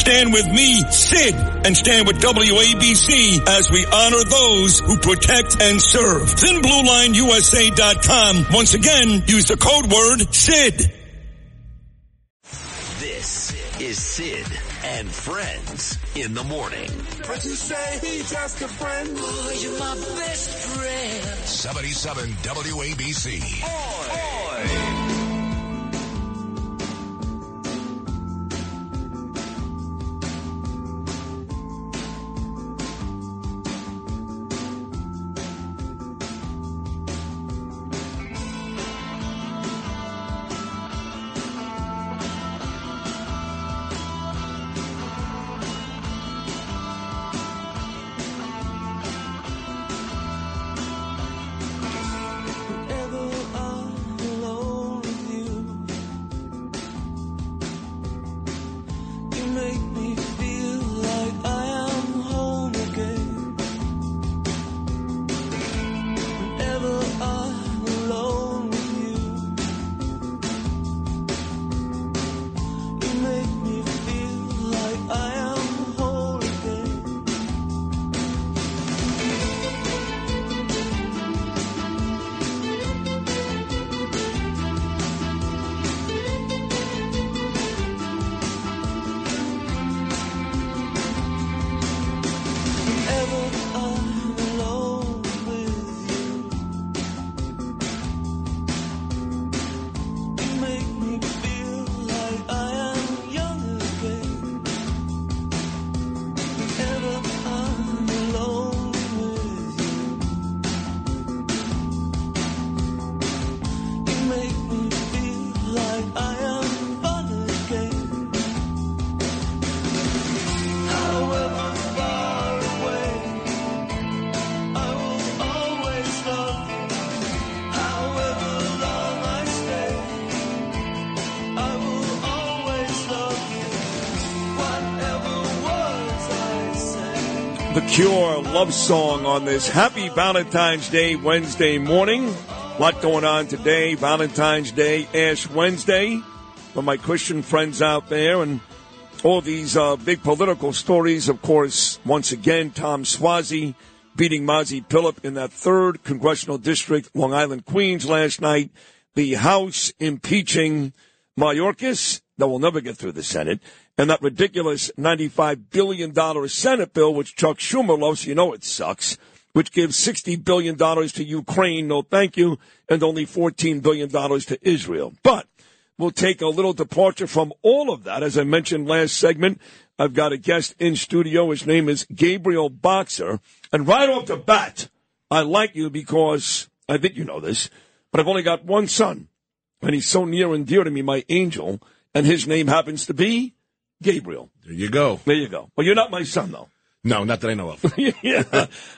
Stand with me, Sid, and stand with WABC as we honor those who protect and serve. ThinBlueLineUSA.com. Once again, use the code word SID. This is Sid and Friends in the morning. But you say he's just a friend. Oh, you're my best friend. 77 WABC. Whenever Cure love song on this happy Valentine's Day Wednesday morning. A lot going on today. Valentine's Day, Ash Wednesday. For my Christian friends out there and all these uh, big political stories, of course, once again, Tom Suozzi beating Mazi Pilip in that third congressional district, Long Island, Queens last night. The House impeaching Mayorkas. That will never get through the Senate. And that ridiculous $95 billion Senate bill, which Chuck Schumer loves, you know it sucks, which gives $60 billion to Ukraine, no thank you, and only $14 billion to Israel. But we'll take a little departure from all of that. As I mentioned last segment, I've got a guest in studio. His name is Gabriel Boxer. And right off the bat, I like you because I think you know this, but I've only got one son. And he's so near and dear to me, my angel. And his name happens to be Gabriel. There you go. There you go. Well, you're not my son, though. No, not that I know of. yeah.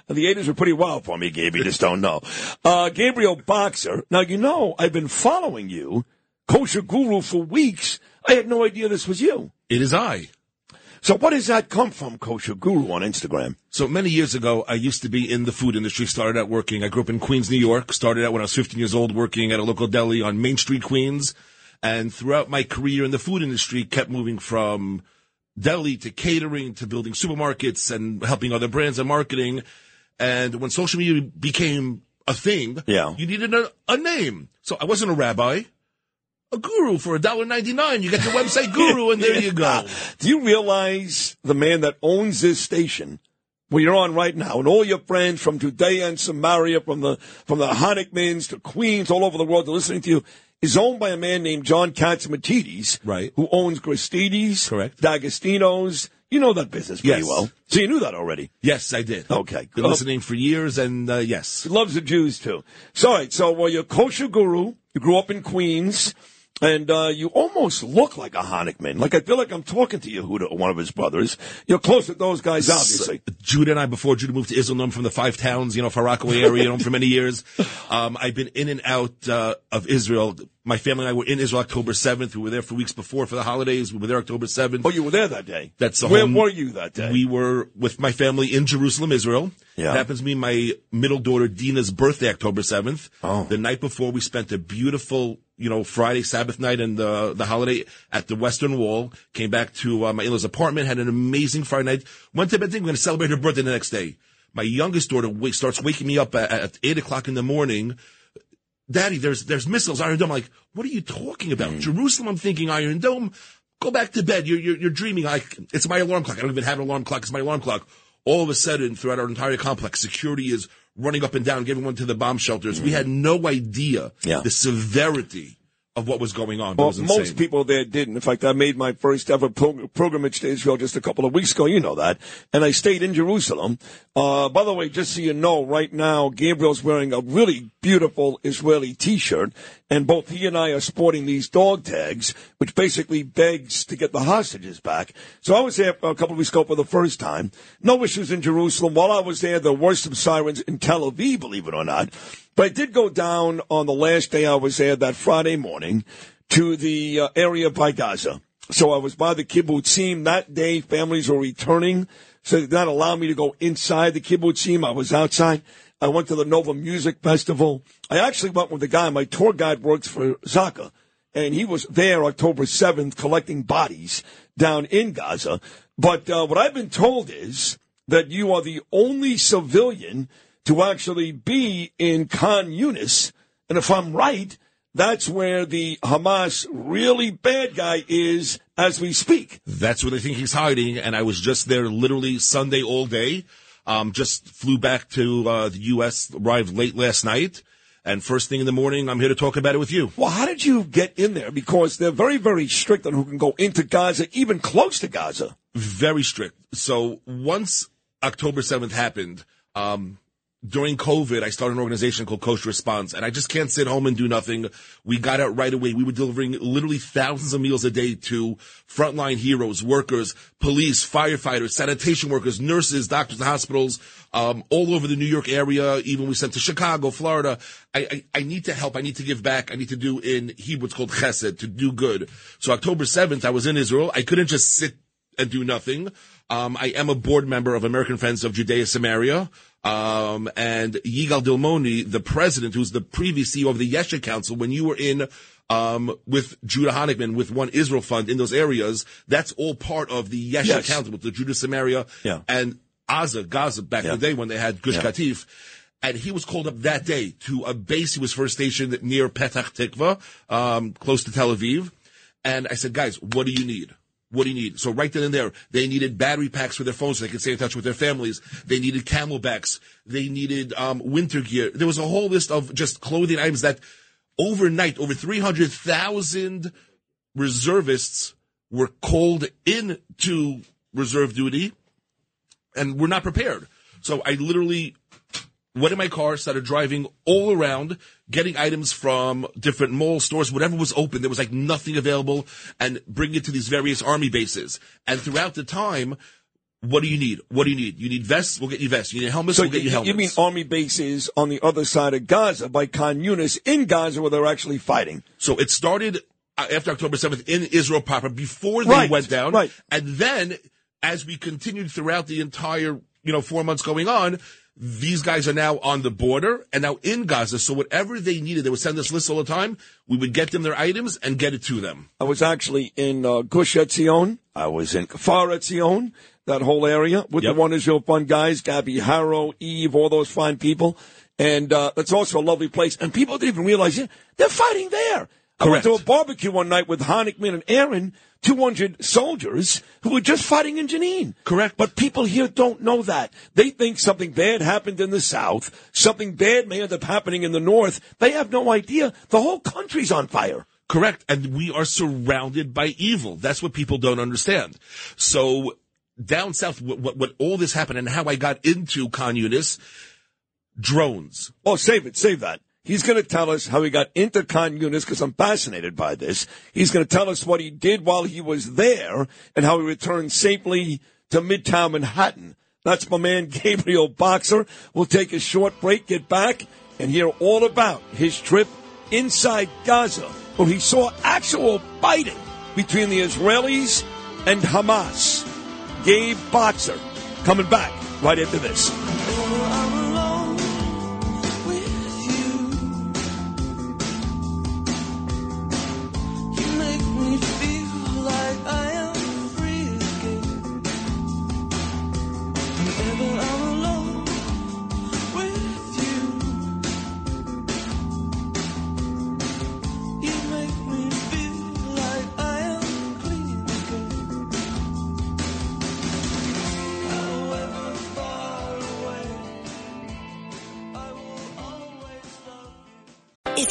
The 80s were pretty wild for me, Gabe. You just don't know. Uh, Gabriel Boxer. Now, you know, I've been following you, kosher guru, for weeks. I had no idea this was you. It is I. So what does that come from, kosher guru on Instagram? So many years ago, I used to be in the food industry, started out working. I grew up in Queens, New York, started out when I was 15 years old working at a local deli on Main Street, Queens. And throughout my career in the food industry, kept moving from deli to catering to building supermarkets and helping other brands and marketing. And when social media became a thing, Yeah. you needed a, a name. So I wasn't a rabbi, a guru for $1.99. You get your website guru and there you go. Do you realize the man that owns this station, where you're on right now, and all your friends from Judea and Samaria, from the from the Honickmans to Queens, all over the world, are listening to you, is owned by a man named John Catsimatidis, Right. Who owns Gristedes, Correct. D'Agostino's. You know that business pretty Yes. well, so you knew that already. Yes, I did. Okay. Been listening for years and, uh, yes. He loves the Jews too. So, all right, so well, you're a kosher guru. You grew up in Queens. And uh, you almost look like a Honickman. Like I feel like I'm talking to Yehuda, or one of his brothers. You're close with those guys, obviously. Judah and I, before Judah moved to Israel, known from the five towns, you know, Far Rockaway area, you know, for many years. Um, I've been in and out uh, of Israel. My family and I were in Israel October 7th. We were there for weeks before for the holidays. We were there October 7th. Oh, you were there that day. That's the Where home- were you that day? We were with my family in Jerusalem, Israel. Yeah. It happens to be my middle daughter Dina's birthday, October 7th. Oh. The night before, we spent a beautiful, you know, Friday, Sabbath night and the, the holiday at the Western Wall. Came back to uh, my in-laws apartment, had an amazing Friday night. Went to bed thinking we're going to celebrate her birthday the next day. My youngest daughter wake, starts waking me up at, at 8 o'clock in the morning. Daddy, there's, there's missiles, Iron Dome. I'm like, what are you talking about? Jerusalem, I'm thinking Iron Dome. Go back to bed. You're, you're, you're dreaming. Like, it's my alarm clock. I don't even have an alarm clock. It's my alarm clock. All of a sudden, throughout our entire complex, security is running up and down, giving one to the bomb shelters. We had no idea Yeah. the severity of what was going on. Well, most people there didn't. In fact, I made my first ever pil- pilgrimage to Israel just a couple of weeks ago. You know that. And I stayed in Jerusalem. Uh, by the way, just so you know, right now, Gabriel's wearing a really beautiful Israeli t-shirt. And both he and I are sporting these dog tags, which basically begs to get the hostages back. So I was there a couple of weeks ago for the first time. No issues in Jerusalem. While I was there, there were some sirens in Tel Aviv, believe it or not. But I did go down on the last day I was there, that Friday morning, to the uh, area by Gaza. So I was by the kibbutzim that day. Families were returning, so they did not allow me to go inside the kibbutzim. I was outside. I went to the Nova Music Festival. I actually went with a guy. My tour guide works for Zaka, and he was there October 7th collecting bodies down in Gaza. But uh, what I've been told is that you are the only civilian to actually be in Khan Yunis. And if I'm right, that's where the Hamas really bad guy is as we speak. That's where they think he's hiding. And I was just there literally Sunday all day. Um, just flew back to uh, the U.S., arrived late last night. And first thing in the morning, I'm here to talk about it with you. Well, how did you get in there? Because they're very, very strict on who can go into Gaza, even close to Gaza. Very strict. So once October 7th happened, um, during COVID, I started an organization called Kosher Response, and I just can't sit home and do nothing. We got out right away. We were delivering literally thousands of meals a day to frontline heroes, workers, police, firefighters, sanitation workers, nurses, doctors, hospitals, um, all over the New York area. Even we sent to Chicago, Florida. I, I, I need to help. I need to give back. I need to do in Hebrew, it's called chesed, to do good. So October 7th, I was in Israel. I couldn't just sit and do nothing. Um, I am a board member of American Friends of Judea Samaria. Um, and Yigal Dilmoni, the president, who's the previous CEO of the Yesha Council, when you were in, um, with Judah Honickman, with One Israel Fund in those areas, that's all part of the Yesha Yes. Council with the Judah Samaria Yeah. and Gaza, Gaza back Yeah. in the day when they had Gush Yeah. Katif. And he was called up that day to a base. He was first stationed near Petach Tikva, um, close to Tel Aviv. And I said, guys, what do you need? What do you need? So right then and there, they needed battery packs for their phones so they could stay in touch with their families. They needed camelbacks. They needed um, winter gear. There was a whole list of just clothing items that overnight, over 300,000 reservists were called in to reserve duty and were not prepared. So I literally went in my car, started driving all around, getting items from different mall stores, whatever was open. There was like nothing available and bring it to these various army bases. And throughout the time, what do you need? What do you need? You need vests? We'll get you vests. You need helmets? So we'll get you helmets. you mean army bases on the other side of Gaza by Khan Yunis in Gaza where they're actually fighting? So it started uh, after October 7th in Israel proper before they Right, went down. right. And then as we continued throughout the entire, you know, four months going on, these guys are now on the border and now in Gaza. So whatever they needed, they would send us lists all the time. We would get them their items and get it to them. I was actually in uh, Gush Etzion. I was in Kfar Etzion, that whole area with Yep. the One Israel Fund guys, Gabby Harrow, Eve, all those fine people. And uh, that's also a lovely place. And people didn't even realize they're fighting there. I went to a barbecue one night with Honickman and Aaron, 200 soldiers who were just fighting in Jenin. Correct. But people here don't know that. They think something bad happened in the South. Something bad may end up happening in the North. They have no idea. The whole country's on fire. Correct. And we are surrounded by evil. That's what people don't understand. So down south, what, what, what all this happened and how I got into Yunis, drones. Oh, save it, save that. He's going to tell us how he got into Khan Yunis because I'm fascinated by this. He's going to tell us what he did while he was there and how he returned safely to Midtown Manhattan. That's my man Gabriel Boxer. We'll take a short break, get back, and hear all about his trip inside Gaza, where he saw actual fighting between the Israelis and Hamas. Gabe Boxer coming back right after this.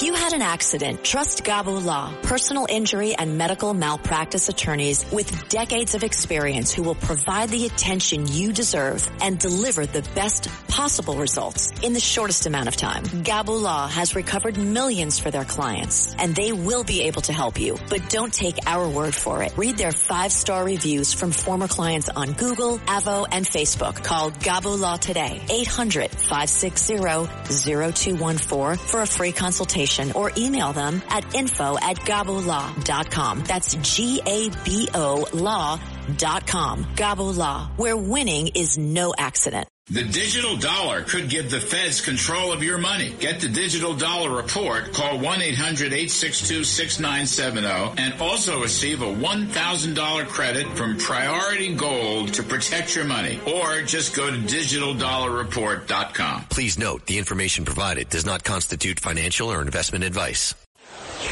If you had an accident, trust Gabo Law, personal injury and medical malpractice attorneys with decades of experience who will provide the attention you deserve and deliver the best possible results in the shortest amount of time. Gabo Law has recovered millions for their clients and they will be able to help you. But don't take our word for it. Read their five-star reviews from former clients on Google, Avvo, and Facebook. Call Gabo Law today, 800-560-0214 for a free consultation or email them at info at gabolaw.com. That's G-A-B-O law.com. Gabo Law, where winning is no accident. The digital dollar could give the feds control of your money. Get the digital dollar report. Call 1-800-862-6970 and also receive a $1,000 credit from Priority Gold to protect your money. Or just go to digitaldollarreport.com. Please note the information provided does not constitute financial or investment advice.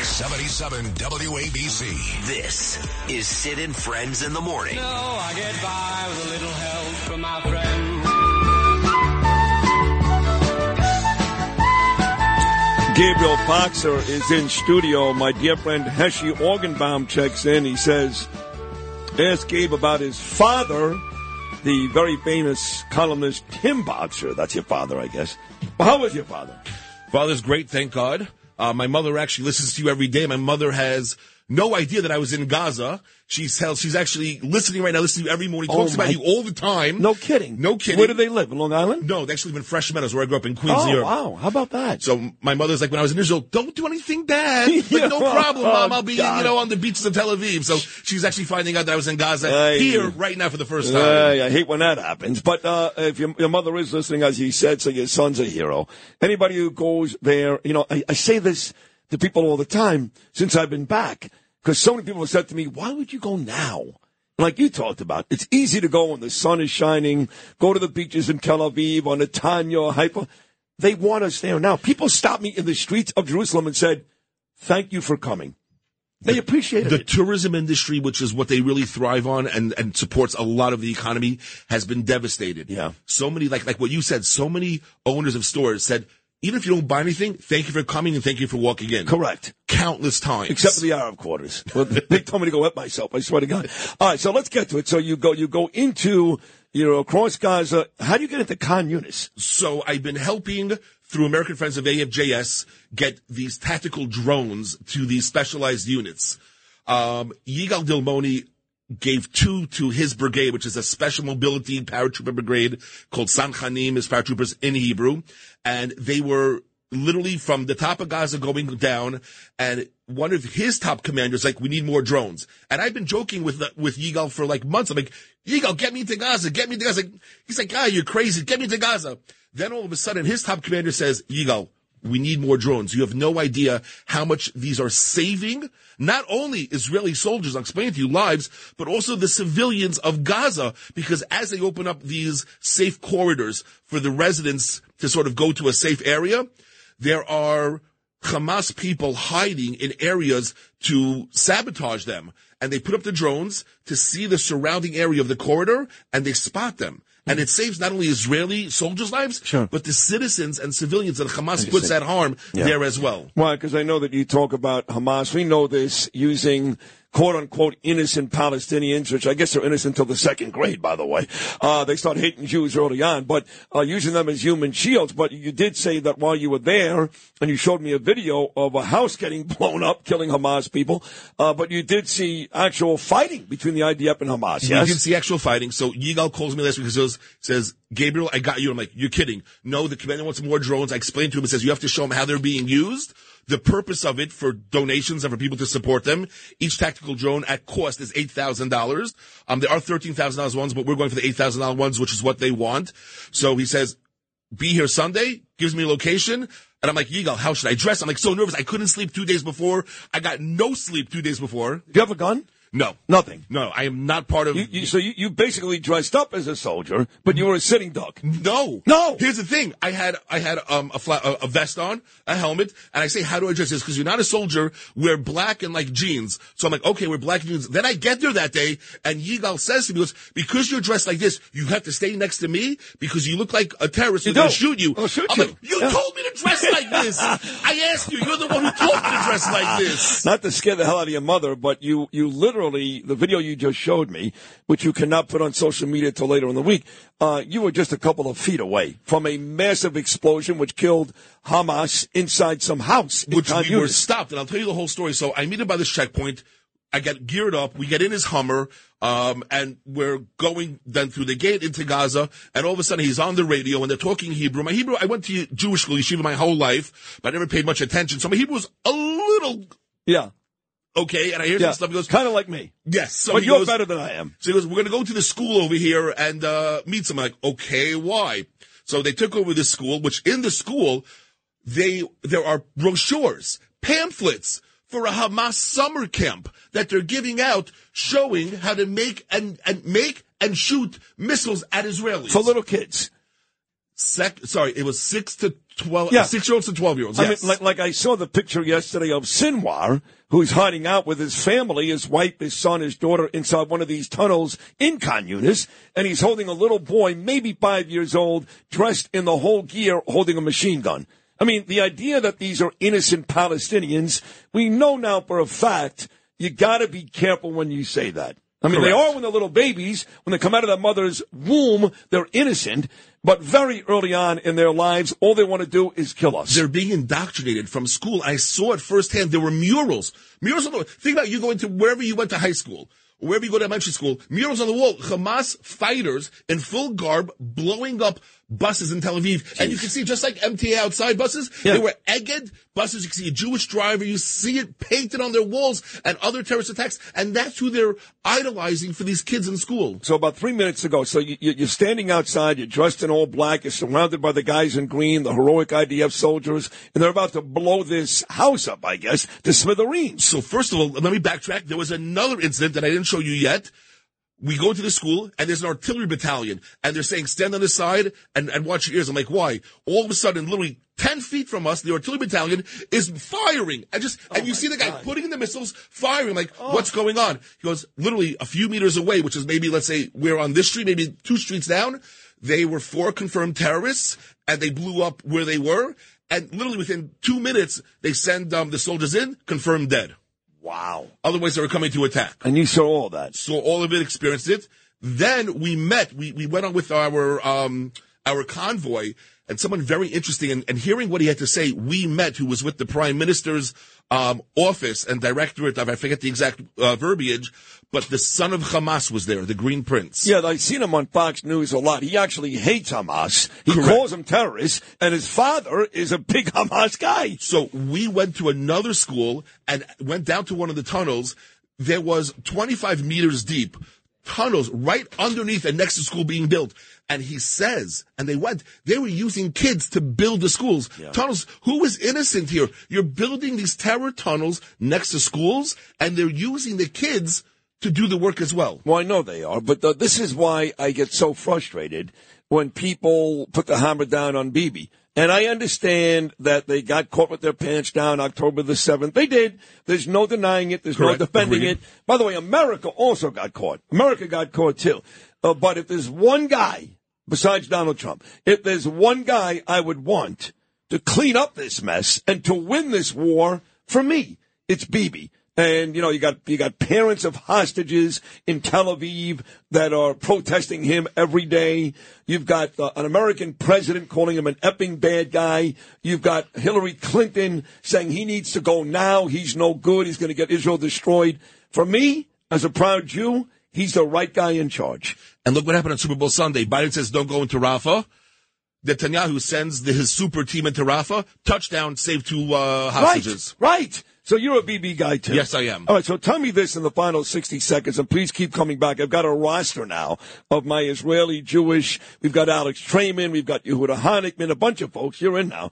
77 WABC. This is Sid and Friends in the Morning. No, I get by with a little help from my friends. Gabriel Boxer is in studio. My dear friend Heshi Organbaum checks in. He says, ask Gabe about his father, the very famous columnist Tim Boxer. That's your father, I guess. How was your father? Father's great, thank God. Uh, my mother actually listens to you every day. My mother has no idea that I was in Gaza. She's she's actually listening right now, listening to you every morning, Oh, talks about you all the time. No kidding. No kidding. Where do they live? In Long Island? No, they actually live in Fresh Meadows, where I grew up in Queens, New Oh, York. wow. How about that? So my mother's like, when I was in Israel, don't do anything bad. Like, no problem, mom. I'll be, God. you know, on the beaches of Tel Aviv. So she's actually finding out that I was in Gaza Aye. here right now for the first time. I hate when that happens. But uh, if your, your mother is listening, as you said, so your son's a hero. Anybody who goes there, you know, I, I say this to people all the time since I've been back, because so many people have said to me, "Why would you go now?" Like you talked about, it's easy to go when the sun is shining. Go to the beaches in Tel Aviv, on Netanya, or Haifa. They want us there now. People stopped me in the streets of Jerusalem and said, "Thank you for coming." They appreciated the it. tourism industry, which is what they really thrive on and, and supports a lot of the economy, has been devastated. Yeah. So many, like, like what you said, so many owners of stores said, even if you don't buy anything, thank you for coming and thank you for walking in. Correct. Countless times. except for the Arab quarters. Well, they told me to go wet myself. I swear to God. All right, so let's get to it. So you go, you go into, you know, across Gaza. How do you get into Khan Yunis? So I've been helping through American Friends of AFJS get these tactical drones to these specialized units. Um, Yigal Dilmoni gave two to his brigade, which is a special mobility paratrooper brigade called Tzanchanim, is paratroopers in Hebrew. And they were literally from the top of Gaza going down and one of his top commanders like, we need more drones. And I've been joking with, the, with Yigal for like months. I'm like, Yigal, get me to Gaza, get me to Gaza. He's like, ah, you're crazy. Get me to Gaza. Then all of a sudden his top commander says, Yigal, we need more drones. You have no idea how much these are saving not only Israeli soldiers, I'll explain to you, lives, but also the civilians of Gaza, because as they open up these safe corridors for the residents to sort of go to a safe area, there are Hamas people hiding in areas to sabotage them. And they put up the drones to see the surrounding area of the corridor and they spot them. And it saves not only Israeli soldiers' lives, Sure. but the citizens and civilians that Hamas puts at harm Yeah. there as well. Why? Because I know that you talk about Hamas. We know this using quote unquote innocent Palestinians, which I guess are innocent until the second grade, by the way. Uh, they start hating Jews early on, but uh, using them as human shields. But you did say that while you were there, and you showed me a video of a house getting blown up, killing Hamas people, uh, but you did see actual fighting between the IDF and Hamas. We you did see actual fighting. So Yigal calls me last week and says, says, Gabriel, I got you. I'm like, you're kidding. No, the commander wants more drones. I explained to him, it says, you have to show him how they're being used. The purpose of it for donations and for people to support them. Each tactical drone at cost is $8,000. Um, there are $13,000 ones, but we're going for the $8,000 ones, which is what they want. So he says, be here Sunday, gives me a location. And I'm like, Yigal, how should I dress? I'm like so nervous. I couldn't sleep two days before. I got no sleep two days before. Do you have a gun? No. Nothing. No, I am not part of. You, you, so you, you basically dressed up as a soldier, but you were a sitting duck. No, No. Here's the thing: I had I had um a, flat, a, a vest on, a helmet, and I say, "How do I dress this?" Because you're not a soldier. Wear black and like jeans. So I'm like, "Okay, we're black and jeans." Then I get there that day, and Yigal says to me, "Goes because you're dressed like this, you have to stay next to me because you look like a terrorist. We're gonna shoot you." I'll shoot I'm you. like, "You Yeah. told me to dress like this. I asked you. You're the one who told me to dress like this." Not to scare the hell out of your mother, but you, you literally, the video you just showed me, which you cannot put on social media till later in the week, uh, you were just a couple of feet away from a massive explosion which killed Hamas inside some house in which we were stopped. And I'll tell you the whole story. So I meet him by this checkpoint. I get geared up. We get in his Hummer, um, and we're going then through the gate into Gaza. And all of a sudden, he's on the radio, and they're talking Hebrew. My Hebrew, I went to Jewish school, yeshiva, my whole life, but I never paid much attention. So my Hebrew was a little Yeah. Okay. And I hear Yeah. some stuff. He goes, kind of like me. "Yes." So but he you're goes, better than I am. so he goes, we're going to go to the school over here and uh, meet some. I'm like, okay, why? So they took over this school, which in the school, they there are brochures, pamphlets for a Hamas summer camp that they're giving out, showing how to make and and make and shoot missiles at Israelis. For little kids. Sec- sorry, it was six to twelve, Yeah. six year olds to twelve year olds. I mean, like, like I saw the picture yesterday of Sinwar, who's hiding out with his family, his wife, his son, his daughter, inside one of these tunnels in Khan Yunis, and he's holding a little boy, maybe five years old, dressed in the whole gear, holding a machine gun. I mean, the idea that these are innocent Palestinians, we know now for a fact, you gotta be careful when you say that. I mean, they are when they're little babies. When they come out of their mother's womb, they're innocent. But very early on in their lives, all they want to do is kill us. They're being indoctrinated from school. I saw it firsthand. There were murals. Murals on the Think about you going to wherever you went to high school. Wherever you go to elementary school, murals on the wall, Hamas fighters in full garb blowing up buses in Tel Aviv. And you can see just like MTA outside buses, Yeah. they were Egged buses. You can see a Jewish driver. You see it painted on their walls and other terrorist attacks. And that's who they're idolizing for these kids in school. So about three minutes ago, so you, you- you're standing outside, you're dressed in all black, you're surrounded by the guys in green, the heroic IDF soldiers, and they're about to blow this house up, I guess, to smithereens. So first of all, let me backtrack. There was another incident that I didn't show you yet. We go to the school and there's an artillery battalion and they're saying stand on the side and, and watch your ears. I'm like, why? All of a sudden, literally 10 feet from us, the artillery battalion is firing and just, and you see the guy putting in the missiles, firing. I'm like, what's going on? He goes, literally a few meters away, which is maybe, let's say we're on this street, maybe two streets down. They were four confirmed terrorists and they blew up where they were. And literally within two minutes, they send um, the soldiers in, confirmed dead. Wow. Otherwise, they were coming to attack. And you saw all that. Saw all of it, experienced it. Then we met. We we went on with our um our convoy, and someone very interesting. And, and hearing what he had to say, we met who was with the prime minister's um office and directorate of I forget the exact uh, verbiage, but the son of Hamas was there, the Green Prince. Yeah, I've seen him on Fox News a lot. He actually hates Hamas. He Correct. calls them terrorists, and his father is a big Hamas guy. So we went to another school and went down to one of the tunnels. There was 25 meters deep tunnels right underneath and next to school being built. And he says, and they went, they were using kids to build the schools. Tunnels. Who is innocent here? You're building these terror tunnels next to schools and they're using the kids to do the work as well. Well, I know they are, but uh, this is why I get so frustrated when people put the hammer down on Bibi. And I understand that they got caught with their pants down October the 7th. They did. There's no denying it. There's Correct. no defending Agreed. it. By the way, America also got caught. America got caught too. Uh, but if there's one guy, besides Donald Trump, if there's one guy I would want to clean up this mess and to win this war, for me, it's Bibi. And, you know, you got, you got parents of hostages in Tel Aviv that are protesting him every day. You've got uh, an American president calling him an effing bad guy. You've got Hillary Clinton saying he needs to go now. He's no good. He's going to get Israel destroyed. For me, as a proud Jew, he's the right guy in charge. And look what happened on Super Bowl Sunday. Biden says don't go into Rafah. Netanyahu sends the, his super team into Rafah. Touchdown, save two uh, hostages. Right, right. So you're a Bibi guy too. Yes, I am. All right. So tell me this in the final 60 seconds, and please keep coming back. I've got a roster now of my Israeli Jewish. We've got Alex Traiman. We've got Yehuda Honickman, a bunch of folks. You're in now.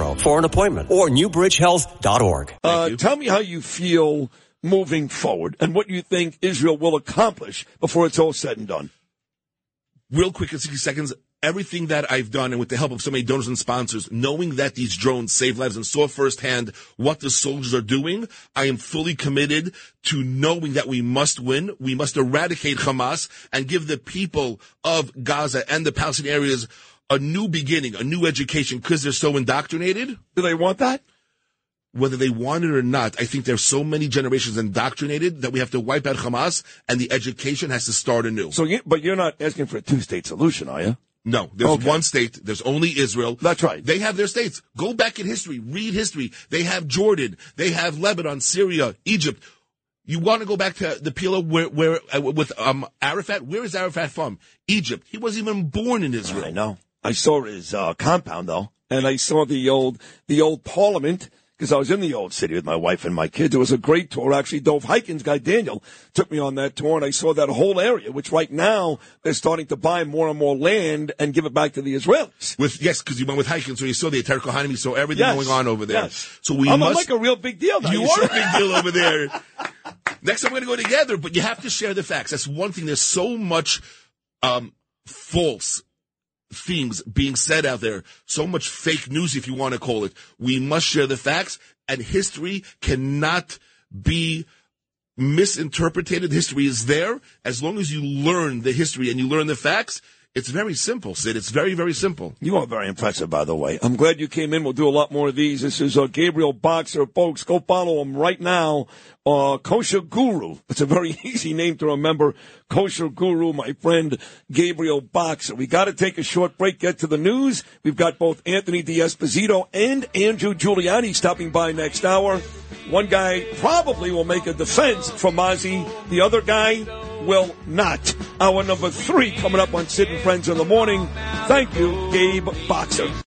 201-225-7130 for an appointment or newbridgehealth.org. Uh, tell me how you feel moving forward and what you think Israel will accomplish before it's all said and done. Real quick in 60 seconds, everything that I've done and with the help of so many donors and sponsors, knowing that these drones save lives and saw firsthand what the soldiers are doing, I am fully committed to knowing that we must win. We must eradicate Hamas and give the people of Gaza and the Palestinian areas a new beginning, a new education because they're so indoctrinated. Do they want that? Whether they want it or not, I think there's so many generations indoctrinated that we have to wipe out Hamas and the education has to start anew. So, you, but you're not asking for a two-state solution, are you? No, there's Okay. one state. There's only Israel. That's right. They have their states. Go back in history. Read history. They have Jordan. They have Lebanon, Syria, Egypt. You want to go back to the PLO where, where uh, with um, Arafat? Where is Arafat from? Egypt. He wasn't even born in Israel. I know. I saw his uh, compound though, and I saw the old the old Parliament because I was in the old city with my wife and my kids. It was a great tour. Actually, Dov Hikind guy Daniel took me on that tour, and I saw that whole area. Which right now they're starting to buy more and more land and give it back to the Israelis. With yes, because you went with Hikind, so you saw the Ateret Cohanim, you saw everything Yes. going on over there. Yes. So we I'm must. like a real big deal. Now. You see? are a big deal over there. Next time we're going to go together, but you have to share the facts. That's one thing. There's so much um, false things being said out there, so much fake news, if you want to call it. We must share the facts, and history cannot be misinterpreted. History is there. As long as you learn the history and you learn the facts, it's very simple, Sid. It's very, very simple. You are very impressive, by the way. I'm glad you came in. We'll do a lot more of these. This is uh, Gabriel Boxer, folks. Go follow him right now. Uh, Kosher Guru. It's a very easy name to remember. Kosher Guru, my friend Gabriel Boxer. We got to take a short break. Get to the news. We've got both Anthony D'Esposito and Andrew Giuliani stopping by next hour. One guy probably will make a defense for Mazi. The other guy will not. Hour number three coming up on Sid and Friends in the morning. Thank you, Gabe Boxer.